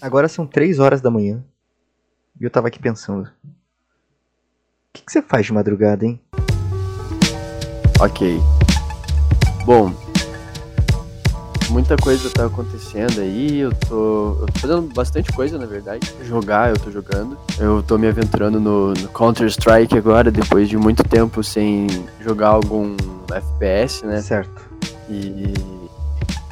Agora são 3 horas da manhã. E eu tava aqui pensando. O que, que você faz de madrugada, hein? Ok. Bom, muita coisa tá acontecendo aí, eu tô, eu tô fazendo bastante coisa, na verdade. Jogar, eu tô jogando. Eu tô me aventurando no, no Counter-Strike agora, depois de muito tempo sem jogar algum FPS, né? Certo. E.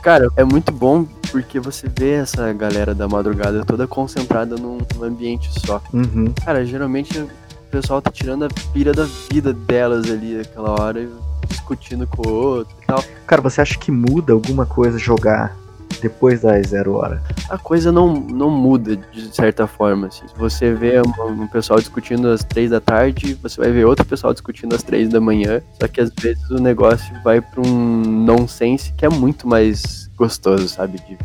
Cara, é muito bom porque você vê essa galera da madrugada toda concentrada num ambiente só. Uhum. Cara, geralmente o pessoal tá tirando a pira da vida delas ali naquela hora, discutindo com o outro e tal. Cara, você acha que muda alguma coisa jogar depois das zero hora? A coisa não, não muda de certa forma. Assim. Se você vê um, um pessoal discutindo às três da tarde, você vai ver outro pessoal discutindo às três da manhã. Só que às vezes o negócio vai pra um nonsense que é muito mais gostoso, sabe? De.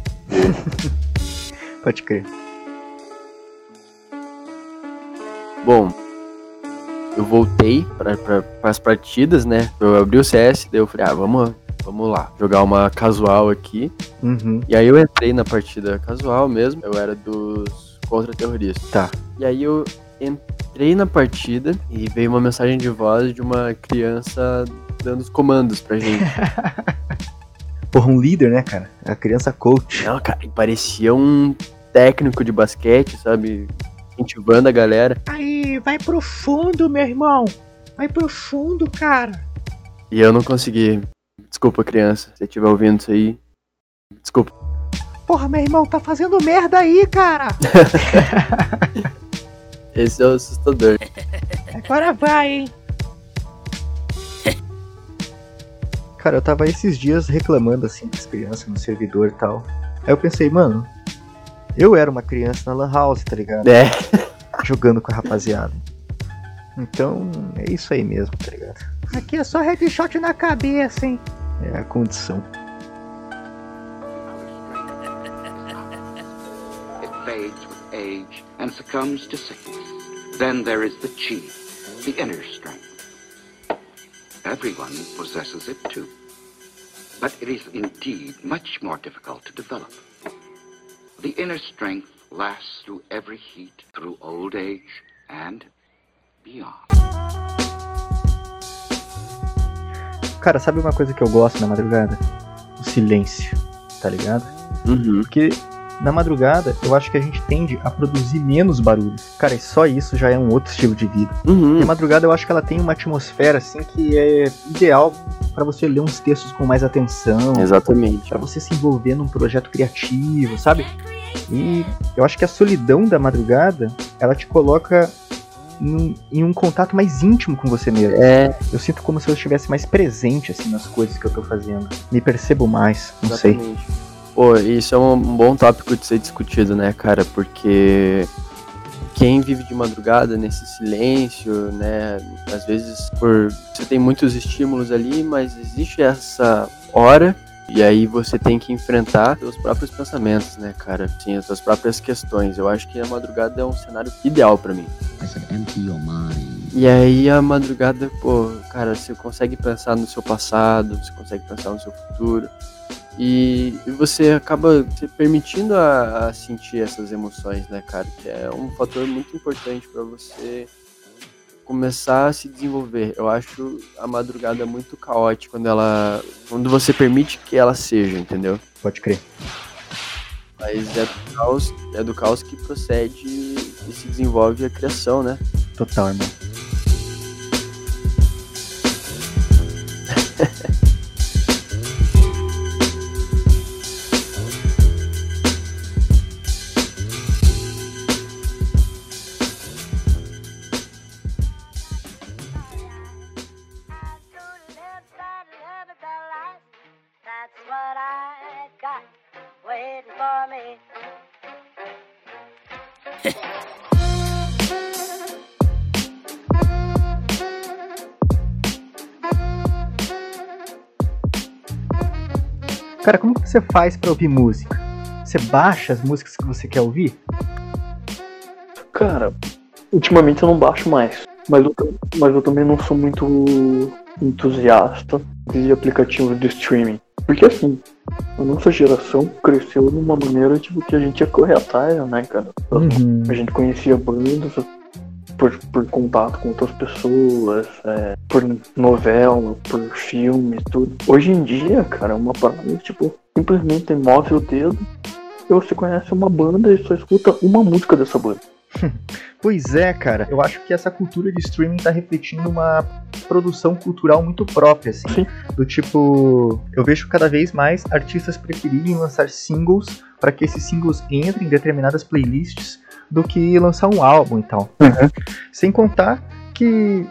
Pode crer. Bom, eu voltei para as partidas, né? Eu abri o CS, daí eu falei, ah, vamos, vamos lá, jogar uma casual aqui. Uhum. E aí eu entrei na partida casual mesmo, eu era dos contra-terroristas. Tá. E aí eu entrei na partida e veio uma mensagem de voz de uma criança dando os comandos pra gente. Porra, um líder, né, cara? A criança coach. Não, cara, e parecia um técnico de basquete, sabe? Incentivando a galera. Aí, vai pro fundo, meu irmão. Vai pro fundo, cara. E eu não consegui. Desculpa, criança, se você estiver ouvindo isso aí. Desculpa. Porra, meu irmão, tá fazendo merda aí, cara. Esse é o assustador. Agora vai, hein. Cara, eu tava esses dias reclamando assim das crianças no servidor e tal. Aí eu pensei, mano, eu era uma criança na Lan House, tá ligado? É. Jogando com a rapaziada. Então, é isso aí mesmo, tá ligado? Aqui é só headshot na cabeça, hein. É a condição. It fades with age and succumbs to sickness. Then there is the chi, the inner strength. Everyone possesses it too. But it is indeed much more difficult to develop. The inner strength lasts through every heat, through old age, and beyond. Cara, sabe uma coisa que eu gosto na madrugada? O silêncio, tá ligado? Uhum. Porque na madrugada eu acho que a gente tende a produzir menos barulho. Cara, e só isso já é um outro estilo de vida. Uhum. E a madrugada eu acho que ela tem uma atmosfera assim que é ideal pra você ler uns textos com mais atenção, Exatamente. Pra você se envolver num projeto criativo, sabe? E eu acho que a solidão da madrugada, ela te coloca em, em um contato mais íntimo com você mesmo. É, Eu sinto como se eu estivesse mais presente assim nas coisas que eu tô fazendo. Me percebo mais, não sei. exatamente. Pô, isso é um bom tópico de ser discutido, né, cara? Porque quem vive de madrugada nesse silêncio, né? Às vezes por você tem muitos estímulos ali, mas existe essa hora e aí você tem que enfrentar seus próprios pensamentos, né, cara? Sim, as suas próprias questões. Eu acho que a madrugada é um cenário ideal pra mim. I said, empty your mind. E aí a madrugada, pô, cara, você consegue pensar no seu passado, você consegue pensar no seu futuro. E, e você acaba se permitindo a, a sentir essas emoções, né, cara? Que é um fator muito importante pra você começar a se desenvolver. Eu acho a madrugada muito caótica quando ela. quando você permite que ela seja, entendeu? Pode crer. Mas é do caos, é do caos que procede e se desenvolve a criação, né? Total, irmão. Cara, como que você faz pra ouvir música? Você baixa as músicas que você quer ouvir? Cara, ultimamente eu não baixo mais. Mas eu, mas eu também não sou muito entusiasta de aplicativos de streaming. Porque assim, a nossa geração cresceu de uma maneira tipo que a gente ia correr atrás, né, cara? Uhum. A gente conhecia bandas por, por contato com outras pessoas, é, por novela, por filme, tudo. Hoje em dia, cara, é uma parada, tipo, simplesmente move o dedo e você conhece uma banda e só escuta uma música dessa banda. Pois é, cara. Eu acho que essa cultura de streaming tá refletindo uma produção cultural muito própria, assim. Sim. Do tipo, eu vejo cada vez mais artistas preferirem lançar singles para que esses singles entrem em determinadas playlists do que lançar um álbum e tal. Uhum. Sem contar que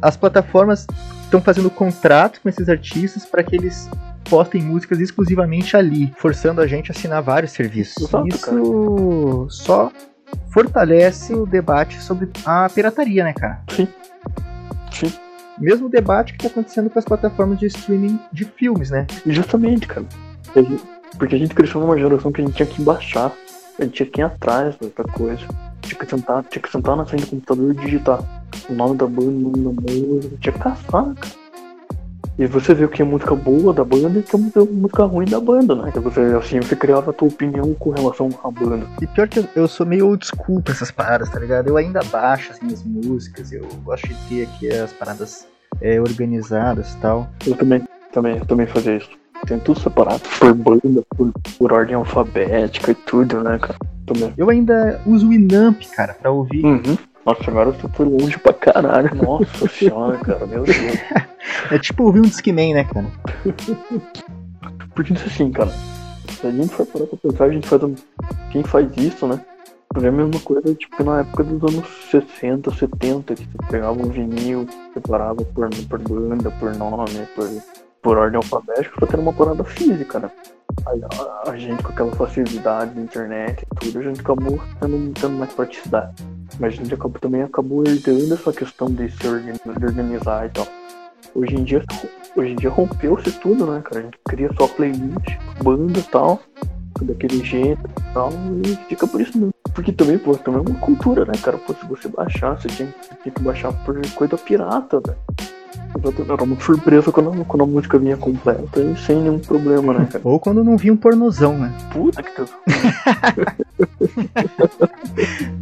as plataformas estão fazendo contrato com esses artistas para que eles postem músicas exclusivamente ali, forçando a gente a assinar vários serviços. Exato, Isso só fortalece o debate sobre a pirataria, né, cara? Sim. Sim. Mesmo debate que tá acontecendo com as plataformas de streaming de filmes, né? Justamente, cara. Porque a gente cresceu numa geração que a gente tinha que baixar, a gente tinha que ir atrás dessa coisa. Tinha que sentar, tinha que sentar na frente do computador e digitar o nome da banda, o nome da música, tinha que caçar, cara. E você vê o que é música boa da banda e o que é música- ruim da banda, né? Então você, assim, você criava a tua opinião com relação à banda. E pior que eu, eu sou meio old school pra essas paradas, tá ligado? Eu ainda baixo assim, as músicas, eu gosto de ter aqui as paradas é, organizadas e tal. Eu também, também, eu também fazia isso. Tem tudo separado, por banda, por, por ordem alfabética e tudo, né, cara? Também. Eu ainda uso o Inamp, cara, pra ouvir. Uhum. Nossa, agora você foi longe pra caralho. Nossa senhora, cara, meu Deus. É tipo ouvir um Discman, né, cara? Porque isso assim, cara, se a gente for parar pra pensar, a gente faz um... Quem faz isso, né? É a mesma coisa, tipo, na época dos anos 60, 70, que você pegava um vinil, separava por, por banda, por nome, por, por ordem alfabética, só que era uma parada física, né? Aí a, a gente, com aquela facilidade da internet e tudo, a gente acabou tendo, tendo mais praticidade. Mas a gente também acabou herdando essa questão de se organizar e tal. Hoje em dia, hoje em dia rompeu-se tudo, né, cara? A gente cria só playlist, banda e tal, daquele jeito e tal, e fica por isso mesmo. Porque também, pô, também é uma cultura, né, cara? Pô, se você baixar, você tinha, tinha que baixar por coisa pirata, velho. Exato, Era uma surpresa quando, a- quando a música vinha completa e sem nenhum problema, né, cara? Ou quando não vi um pornozão, né? Puta que tesão.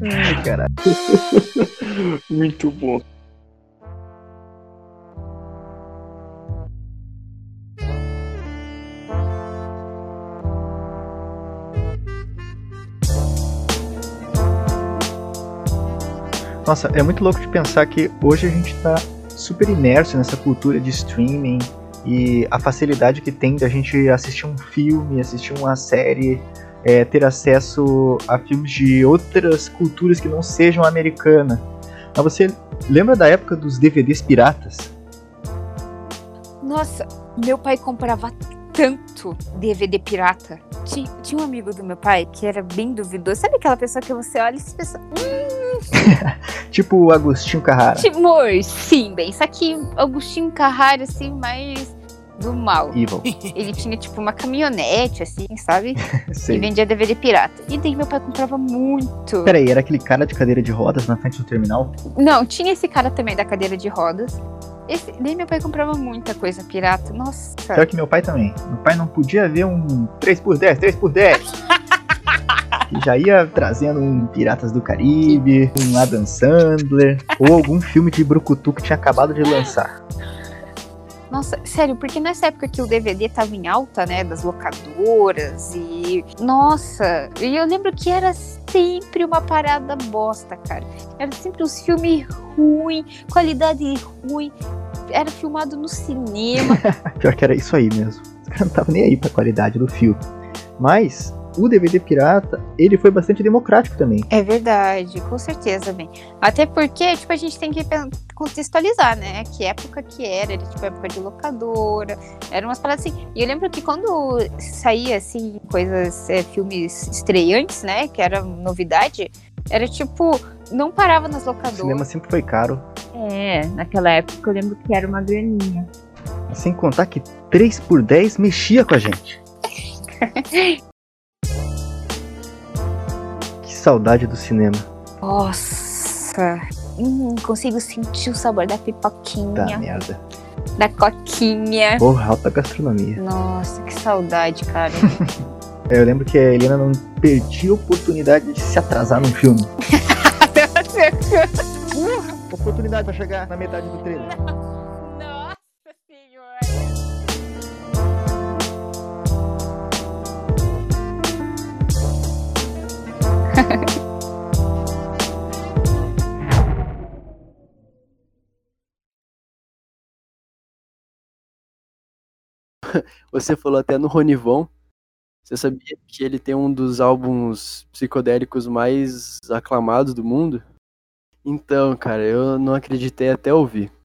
Ai, cara. Muito bom. Nossa, é muito louco de pensar que hoje a gente tá super imerso nessa cultura de streaming e a facilidade que tem da gente assistir um filme, assistir uma série, é, ter acesso a filmes de outras culturas que não sejam americana. Mas você lembra da época dos DVDs piratas? Nossa, meu pai comprava tanto DVD pirata. Tinha, tinha um amigo do meu pai que era bem duvidoso. Sabe aquela pessoa que você olha e você pensa, Tipo o Agostinho Carrara. Timor, sim, bem. Só que Agostinho Carrara, assim, mais do mal. Evil. Ele tinha, tipo, uma caminhonete, assim, sabe? E vendia DVD pirata. E daí meu pai comprava muito. Peraí, era aquele cara de cadeira de rodas na frente do terminal? Não, tinha esse cara também da cadeira de rodas. Esse, daí meu pai comprava muita coisa pirata. Nossa. Pior que meu pai também. Meu pai não podia ver um 3x10, 3x10. E já ia trazendo um Piratas do Caribe, um Adam Sandler, ou algum filme de Brucutu que tinha acabado de lançar. Nossa, sério, porque nessa época que o DVD tava em alta, né, das locadoras e nossa, e eu lembro que era sempre uma parada bosta, cara. Era sempre uns filmes ruins, qualidade ruim. Era filmado no cinema. Pior que era isso aí mesmo. Os caras não estavam nem aí pra qualidade do filme. Mas o DVD pirata, ele foi bastante democrático também. É verdade, com certeza, bem. Até porque, tipo, a gente tem que contextualizar, né? Que época que era, era tipo época de locadora, eram umas paradas assim. E eu lembro que quando saía, assim, coisas, é, filmes estreantes, né? Que era novidade, era tipo, não parava nas O locadoras. cinema sempre foi caro. É, naquela época eu lembro que era uma graninha. Sem contar que 3x10 mexia com a gente. saudade do cinema. Nossa, hum, consigo sentir o sabor da pipoquinha. Tá merda. Da coquinha. Porra, alta gastronomia. Nossa, que saudade, cara. Eu lembro que a Helena não perdia a oportunidade de se atrasar num filme. oportunidade pra chegar na metade do trailer. Você falou até no Ronivon. Você sabia que ele tem um dos álbuns psicodélicos mais aclamados do mundo? Então, cara, eu não acreditei até ouvir.